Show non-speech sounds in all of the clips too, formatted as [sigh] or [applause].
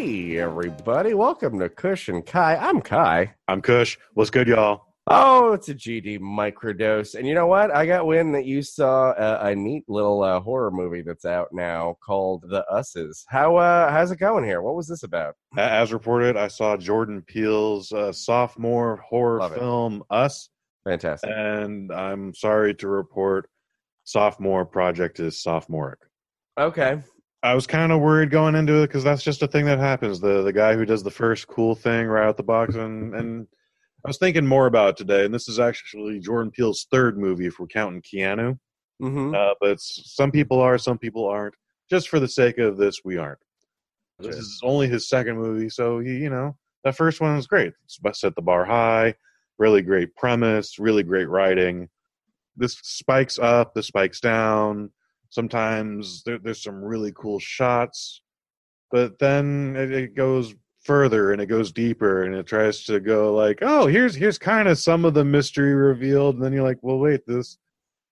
Hey, everybody. Welcome to Kush and Kai. I'm Kai. I'm Kush. What's good, y'all? Oh, it's a GD microdose. And you know what? I got wind that you saw a, a neat little uh, horror movie that's out now called The Usses. How uh, how's it going here? What was this about? As reported, I saw Jordan Peele's uh, sophomore horror Love it. film, Us, Fantastic. and I'm sorry to report, sophomore project is sophomoric. Okay. I was kind of worried going into it because that's just a thing that happens. The the guy who does the first cool thing right out the box, and and I was thinking more about it today, and this is actually Jordan Peele's third movie if we're counting Keanu. Mm-hmm. Uh, but some people are, some people aren't. Just for the sake of this, we aren't. This Sure. is only his second movie, so he, you know, that first one was great. It's set the bar high, really great premise, really great writing. This spikes up, this spikes down. Sometimes there, there's some really cool shots, but then it, it goes further and it goes deeper and it tries to go like, oh, here's here's kind of some of the mystery revealed, and then you're like, well, wait, this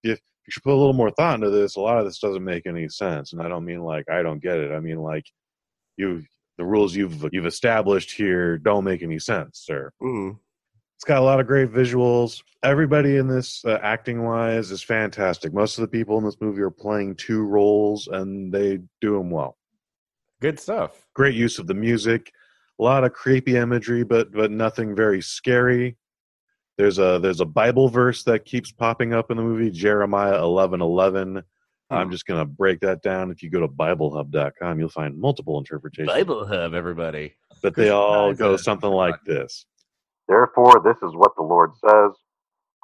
if you should put a little more thought into this. A lot of this doesn't make any sense, and I don't mean like I don't get it. I mean like you the rules you've you've established here don't make any sense, sir. Mm-hmm. It's got a lot of great visuals. Everybody in this, uh, acting wise, is fantastic. Most of the people in this movie are playing two roles, and they do them well. Good stuff. Great use of the music. A lot of creepy imagery, but but nothing very scary. There's a there's a Bible verse that keeps popping up in the movie, Jeremiah eleven eleven. I'm Hmm. just gonna break that down. If you go to BibleHub.com, you'll find multiple interpretations, Bible Hub, everybody. but they all go something like this. Therefore, this is what the Lord says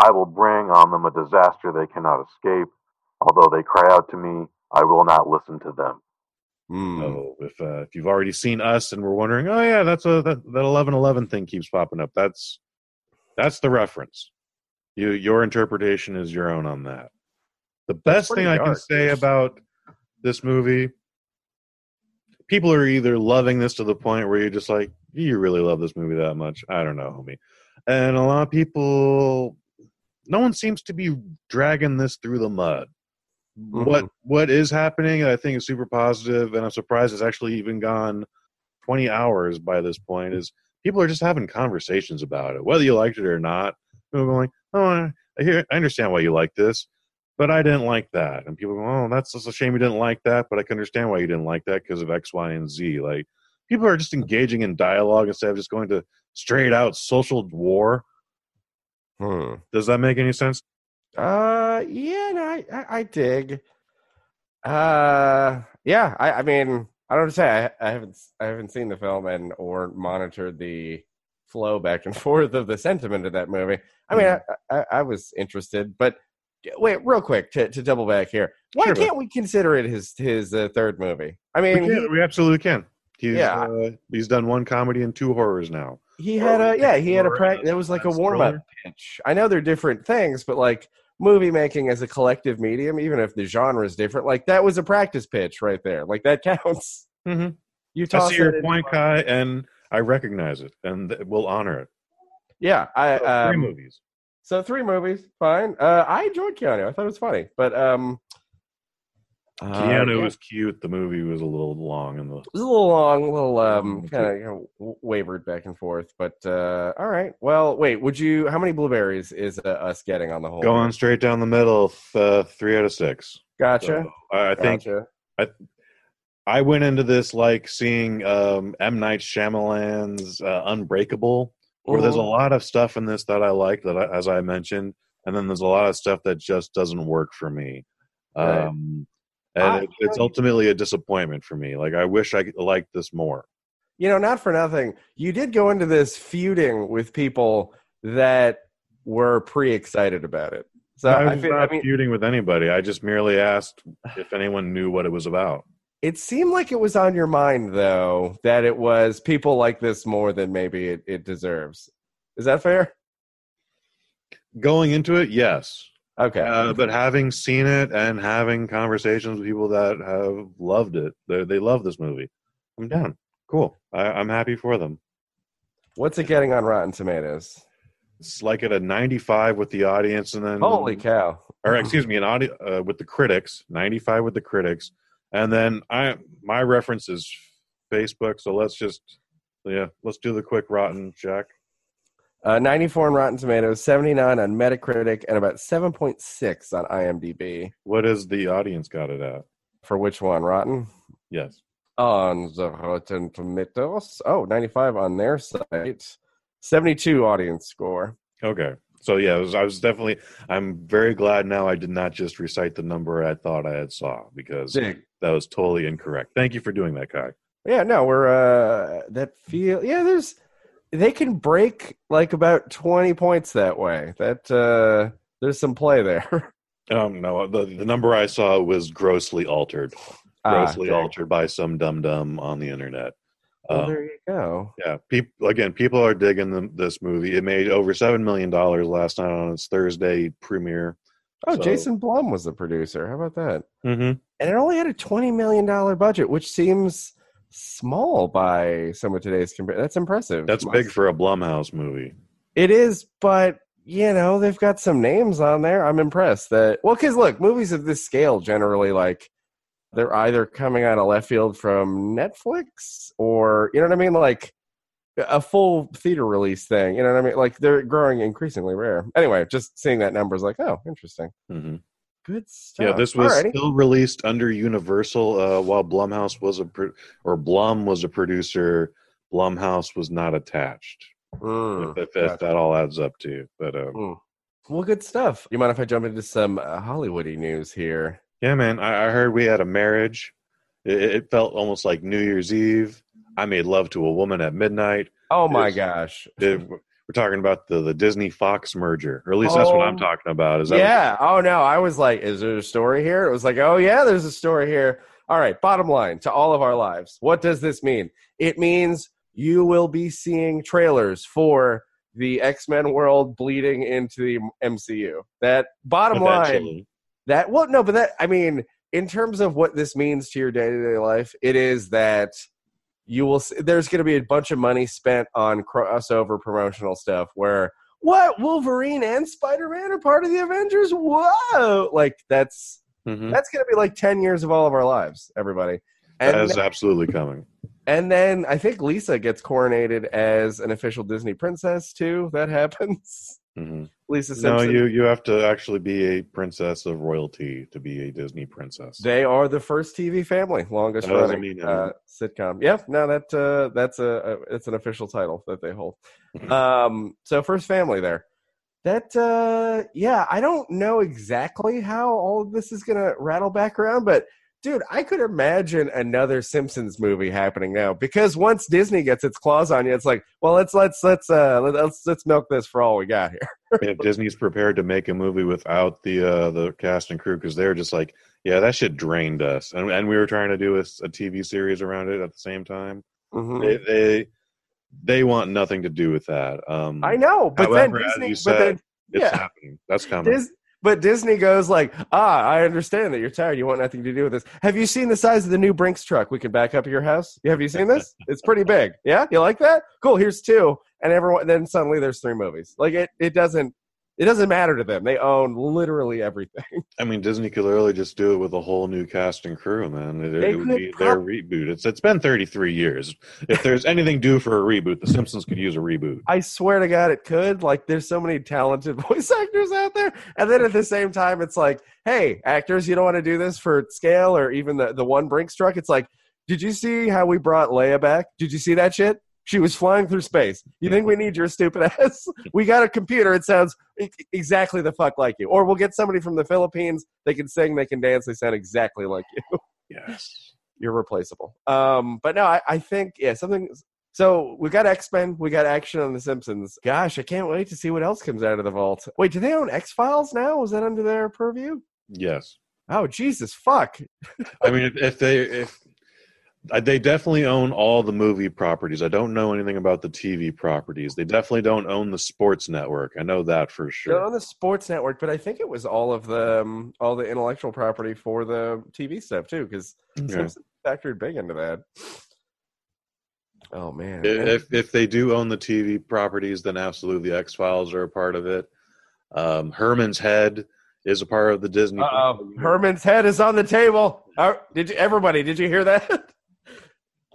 I will bring on them a disaster they cannot escape. Although they cry out to me, I will not listen to them. Mm. So if uh, if you've already seen us and we're wondering, oh yeah, that's a that that eleven eleven thing keeps popping up. That's that's the reference. You your interpretation is your own on that. The best pretty thing I can say about this movie, people are either loving this to the point where you're just like, you really love this movie that much. I don't know, homie. And a lot of people, no one seems to be dragging this through the mud mm-hmm. what what is happening i think is super positive and i'm surprised it's actually even gone 20 hours by this point is people are just having conversations about it whether you liked it or not people are going oh i hear i understand why you like this but i didn't like that and people go oh that's just a shame you didn't like that but i can understand why you didn't like that because of x y and z like people are just engaging in dialogue instead of just going to straight out social war Hmm. does that make any sense Uh, yeah, no, I, I, I dig. Uh, yeah, I, I mean, I don't know what to say. I, I haven't, I haven't seen the film and or monitored the flow back and [laughs] forth of the sentiment of that movie. I mean, I, I, I was interested, but wait, real quick to, to double back here. Why Sure. can't we consider it his his uh, third movie? I we, mean, can, we absolutely can he's, Yeah. uh, he's done one comedy and two horrors now he, he had a yeah, he had a practice. pra- uh, was like a warm up pitch. I know they're different things, but like movie making as a collective medium, even if the genre is different, like that was a practice pitch right there. Like that [laughs] counts. mm-hmm. You I toss see your point, Kai, and I recognize it, and we'll honor it. Yeah, I So, um, three movies. So three movies, fine. Uh, I enjoyed Keanu. I thought it was funny, but um, uh, Keanu yeah, was cute. The movie was a little long, and the it was a little long, a little um, kind of you know, wavered back and forth. But uh, all right. Well, wait. Would you? How many blueberries is uh, us getting on the whole? going straight down the middle. Uh, three out of six. Gotcha. So, I I think gotcha. I went into this like seeing um, M Night Shyamalan's uh, Unbreakable, where there's a Mhm. lot of stuff in this that I like, that I, as I mentioned, and then there's a lot of stuff that just doesn't work for me. Right. Um, and I- it, it's ultimately a disappointment for me. Like I wish I liked this more. You know, not for nothing. You did go into this feuding with people that were pre-excited about it. So I I, was feel, I not mean, feuding with anybody. I just merely asked if anyone knew what it was about. It seemed like it was on your mind, though, that it was people like this more than maybe it, it deserves. Is that fair? Going into it, yes, Okay. uh, but having seen it and having conversations with people that have loved it, they, they love this movie. I'm down. Cool. I, I'm happy for them. What's it getting on Rotten Tomatoes? It's like at a 95 with the audience, and then Holy cow. or excuse me, an audio uh, with the critics, 95 with the critics, and then I my reference is Facebook. So let's just yeah, let's do the quick rotten check. Uh, 94 on Rotten Tomatoes, 79 on Metacritic, and about 7.6 on IMDb. What is the audience got it at? For which one? Rotten? Yes. On the Rotten Tomatoes. Oh, 95 on their site. 72 audience score. Okay. So yeah, was, I was definitely. I'm very glad now I did not just recite the number I thought I had saw because Dig. that was totally incorrect. Thank you for doing that, Kai. Yeah, no, we're uh that feel yeah, there's they can break like about 20 points that way. That uh there's some play there. [laughs] Um, no, the the number I saw was grossly altered, Ah, grossly dig. altered by some dum dum on the internet. Well, Um, there you go. Yeah, people again. People are digging the, this movie. It made over seven million dollars last night on its Thursday premiere. Oh, so- Jason Blum was the producer. How about that? Mm-hmm. And it only had a twenty million dollar budget, which seems small by some of today's. That's impressive. That's big for a Blumhouse movie. It is, but you know they've got some names on there. I'm impressed that well, because look, movies of this scale generally like they're either coming out of left field from Netflix or you know what I mean, like a full theater release thing. You know what I mean? Like they're growing increasingly rare. Anyway, just seeing that number is like, oh, interesting. Mm-hmm. Good stuff. Yeah, this was Alrighty. still released under Universal uh, while Blumhouse was a pro- or Blum was a producer. Blumhouse was not attached. Mm, if, if, gotcha. that all adds up to but uh, mm. Well, good stuff. You mind if I jump into some uh, Hollywoody news here? Yeah, man, I, I heard we had a marriage. It, it felt almost like New Year's Eve. I made love to a woman at midnight. Oh my Yes. gosh. It- we're talking about the, the Disney Fox merger, or at least that's what I'm Oh. talking about. Is that yeah. Oh no. I was like, is there a story here? It was like, oh yeah, there's a story here. All right. Bottom line to all of our lives. What does this mean? It means you will be seeing trailers for the X Men world bleeding into the MCU. That bottom line. That well, no, but that I mean, in terms of what this means to your day to day life, it is that you will. s- There's going to be a bunch of money spent on crossover promotional stuff. Where what Wolverine and Spider Man are part of the Avengers? Whoa! Like that's Mhm. that's going to be like ten years of all of our lives, everybody. And That is absolutely coming. and then I think Lisa gets coronated as an official Disney princess too. That happens. hmm Lisa No, you you have to actually be a princess of royalty to be a Disney princess. They are the first TV family, longest That running mean uh, sitcom. Yeah, no, that uh, that's a, a it's an official title that they hold. [laughs] Um, so first family there. That uh, yeah, I don't know exactly how all of this is gonna rattle back around, but dude, I could imagine another Simpsons movie happening now because once Disney gets its claws on you, it's like, well, let's let's let's uh let's let's milk this for all we got here. [laughs] if Disney's prepared to make a movie without the uh, the cast and crew because they're just like, yeah, that shit drained us, and and we were trying to do a, a TV series around it at the same time. Mhm. They, they they want nothing to do with that. Um, I know, but However, then Disney, you but said, then it's happening. That's coming. Dis- but Disney goes like, ah, I understand that you're tired. You want nothing to do with this. Have you seen the size of the new Brinks truck we can back up your house? Have you seen this? [laughs] It's pretty big. Yeah, you like that? Cool. Here's two, and everyone. Then suddenly there's three movies. Like it, it doesn't. It doesn't matter to them. They own literally everything. [laughs] I mean, Disney could literally just do it with a whole new cast and crew, man. It, They it would be their reboot. It's it's been 33 years. If there's [laughs] anything due for a reboot, The Simpsons could use a reboot. I swear to God, it could. Like, there's so many talented [laughs] voice actors out there, and then at the same time, it's like, hey, actors, you don't want to do this for scale or even the the one Brinks truck. It's like, did you see how we brought Leia back? Did you see that shit? She was flying through space. You think we need your stupid ass? We got a computer. It sounds exactly the fuck like you. Or we'll get somebody from the Philippines. They can sing, they can dance, they sound exactly like you [laughs] Yes. you're replaceable. Um, but no, I, I think yeah, something. So we got X Men, we got action on The Simpsons. Gosh, I can't wait to see what else comes out of the vault. Wait, do they own X Files now? Is that under their purview? Yes. Oh Jesus, fuck! I mean, if, if they if they definitely own all the movie properties. I don't know anything about the TV properties. They definitely don't own the sports network. I know that for sure. They're on the Sports Network, but I think it was all of the um, all the intellectual property for the TV stuff too, because. Simpsons factored big into that. Oh man, If if they do own the TV properties, then absolutely X Files are a part of it. Um, Herman's Head is a part of the Disney. Herman's head is on the table. Uh, did you, everybody? Did you hear that? [laughs]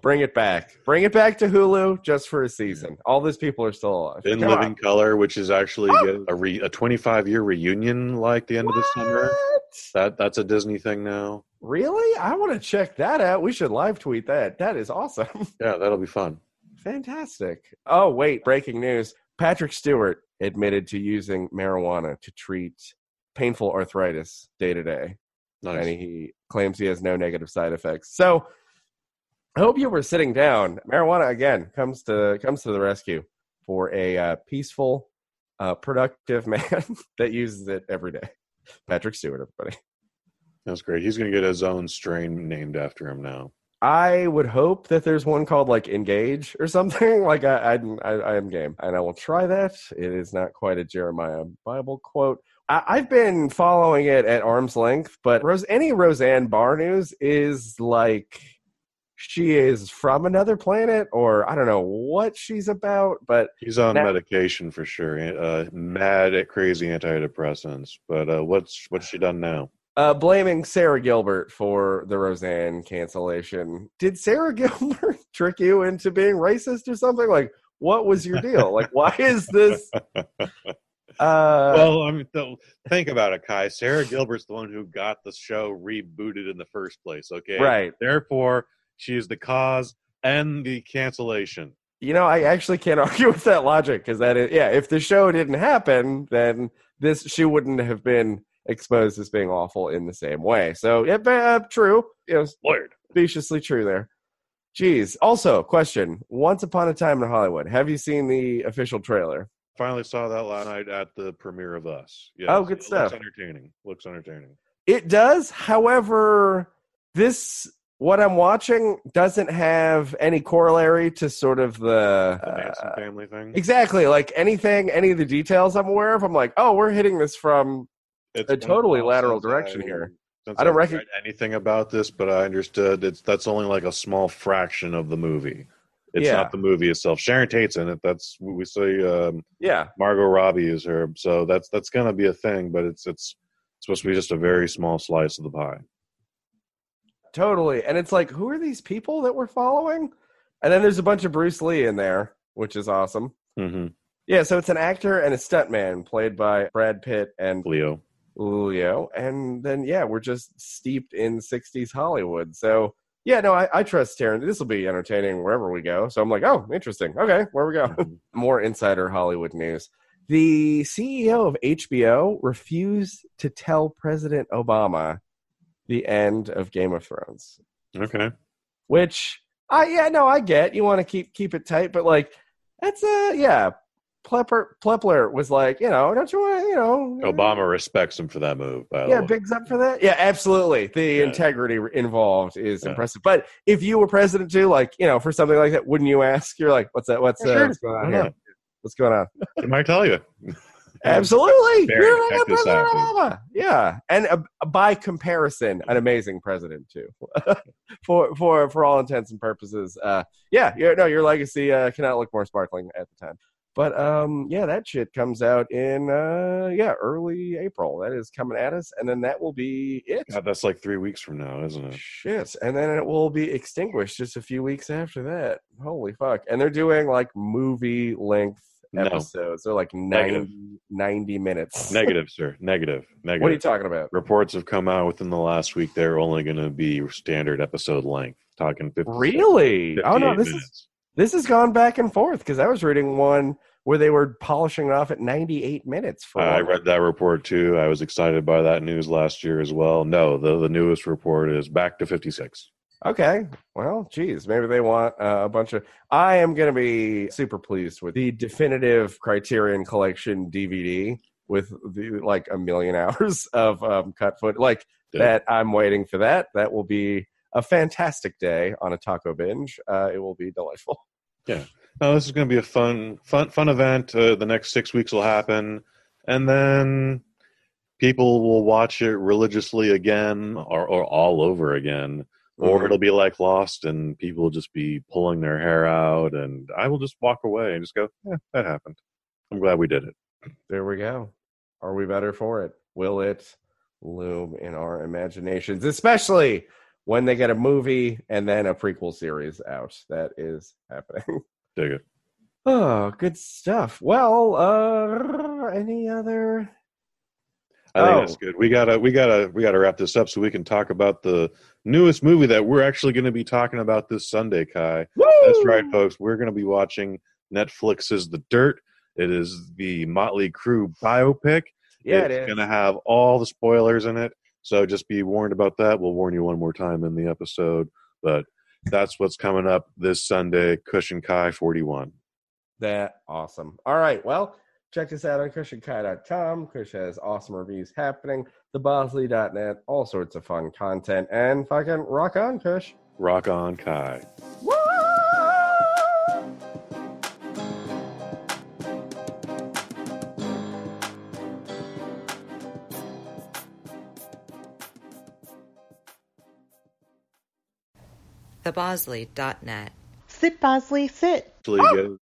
Bring it back. Bring it back to Hulu just for a season. All these people are still alive. In Come Living on. Color, which is actually a re, a 25 year reunion like the end of the summer. That that's a Disney thing now. Really? I want to check that out. We should live tweet that. That is awesome. [laughs] Yeah, that'll be fun. Fantastic. Oh, wait. Breaking news. Patrick Stewart admitted to using marijuana to treat painful arthritis day to day. Nice. and he claims he has no negative side effects. So I hope you were sitting down. Marijuana again comes to comes to the rescue for a uh, peaceful, uh, productive [laughs] man that uses it every day. Patrick Stewart, everybody. That's great. He's going to get his own strain named after him now. I would hope that there's one called like Engage or something. [laughs] Like I, I, I, I am game, and I will try that. It is not quite a Jeremiah Bible quote. I, I've been following it at arm's length, but Rose, any Roseanne Barr news is like she is from another planet, or I don't know what she's about. But He's on Now- medication for sure. Uh, mad at crazy antidepressants. But uh, what's what's she done now? uh, blaming Sara Gilbert for the Roseanne cancellation. Did Sara [laughs] Gilbert trick you into being racist or something? Like, what was your deal? Like, why is this? [laughs] Uh, well, I mean, think about it, Kai. Sara Gilbert's the one who got the show rebooted in the first place. Okay, right. Therefore, she is the cause and the cancellation. You know, I actually can't [laughs] argue with that logic because that is, yeah, if the show didn't happen, then this she wouldn't have been exposed as being awful in the same way. So, yeah, uh, true. You know, Lord. speciously true there. Jeez. Also, question: Once upon a time in Hollywood, have you seen the official trailer? Finally saw that last night at the premiere of Us. Yes. Oh, good It stuff. Looks entertaining. Looks entertaining. It does. However, this what I'm watching doesn't have any corollary to sort of the The uh, family thing. exactly like anything, any of the details I'm aware of. I'm like, oh, we're hitting this from It's a totally lateral direction I- here. I don't I've recog- read anything about this, but I understood it's that's only like a small fraction of the movie. It's Yeah. not the movie itself. Sharon Tate's in it. That's what we say. Um, yeah, Margot Robbie is her. So that's that's gonna be a thing, but it's it's supposed to be just a very small slice of the pie. Totally. And it's like, who are these people that we're following? And then there's a bunch of Bruce Lee in there, which is awesome. Mm-hmm. Yeah, so it's an actor and a stuntman played by Brad Pitt and Leo. Leo, and then yeah, we're just steeped in '60s Hollywood. So yeah, no, I, I trust Taryn. This will be entertaining wherever we go. So I'm like, oh, interesting. Okay, where we go? Mhm. [laughs] More insider Hollywood news. The CEO of HBO refused to tell President Obama the end of Game of Thrones, Okay. which I yeah no I get. You want to keep keep it tight, but like that's a yeah. Plepler Plepler was like, you know, don't you want to, you know, Obama respects him for that move. By the yeah, way. bigs up for that. Yeah, absolutely. The Yeah. integrity involved is Yeah. impressive. But if you were president too, like you know, for something like that, wouldn't you ask? You're like, what's that? What's, uh, sure. what's going on Why here? What's going on? He might tell you. Absolutely, Very You're like detective President savvy. Obama. Yeah, and uh, by comparison, an amazing president too. [laughs] for for for all intents and purposes, uh, yeah, your, no, your legacy uh, cannot look more sparkling at the time. But um, yeah, that shit comes out in uh, yeah early April. That is coming at us, and then that will be it. God, that's like three weeks from now, isn't it? Shit. And then it will be extinguished just a few weeks after that. Holy fuck. And they're doing like movie length No. episodes. They're like 90, 90 minutes. Negative, sir. Negative. Negative. [laughs] What are you talking about? Reports have come out within the last week. They're only going to be standard episode length. Talking 50, Really? Oh no, 58 this is this has gone back and forth because I was reading one where they were polishing it off at 98 minutes for I read that report too. I was excited by that news last year as well. No, the, the newest report is back to 56. Okay. Well, geez, maybe they want uh, a bunch of. I am going to be super pleased with the definitive Criterion Collection DVD with the like a million [laughs] hours of um, cut foot. Like Yeah. that, I'm waiting for that. That will be a fantastic day on a taco binge. Uh, it will be delightful. Yeah. No, this is going to be a fun, fun, fun event. Uh, the next six weeks will happen, and then people will watch it religiously again, or, or all over again, or Mhm. it'll be like Lost, and people will just be pulling their hair out, and I will just walk away and just go, "Yeah, that happened." I'm glad we did it. There we go. Are we better for it? Will it loom in our imaginations, especially when they get a movie and then a prequel series out. That is happening. [laughs] Dig it. Oh, good stuff. Well, uh any other I think Oh. that's good. We gotta we gotta we gotta wrap this up so we can talk about the newest movie that we're actually going to be talking about this Sunday, Kai. That's right, folks. We're going to be watching Netflix's The Dirt. It is the Motley Crue biopic. Yeah, it's it is. going to have all the spoilers in it. So just be warned about that. We'll warn you one more time in the episode. But that's what's coming up this Sunday, Kush and Kai 41. That awesome. All right. Well, check us out on kushandkai.com. Kush has awesome reviews happening. Thebosley.net, all sorts of fun content. And fucking rock on, Kush. Rock on, Kai. thebosley.net. Sit, Bosley, sit. Actually, get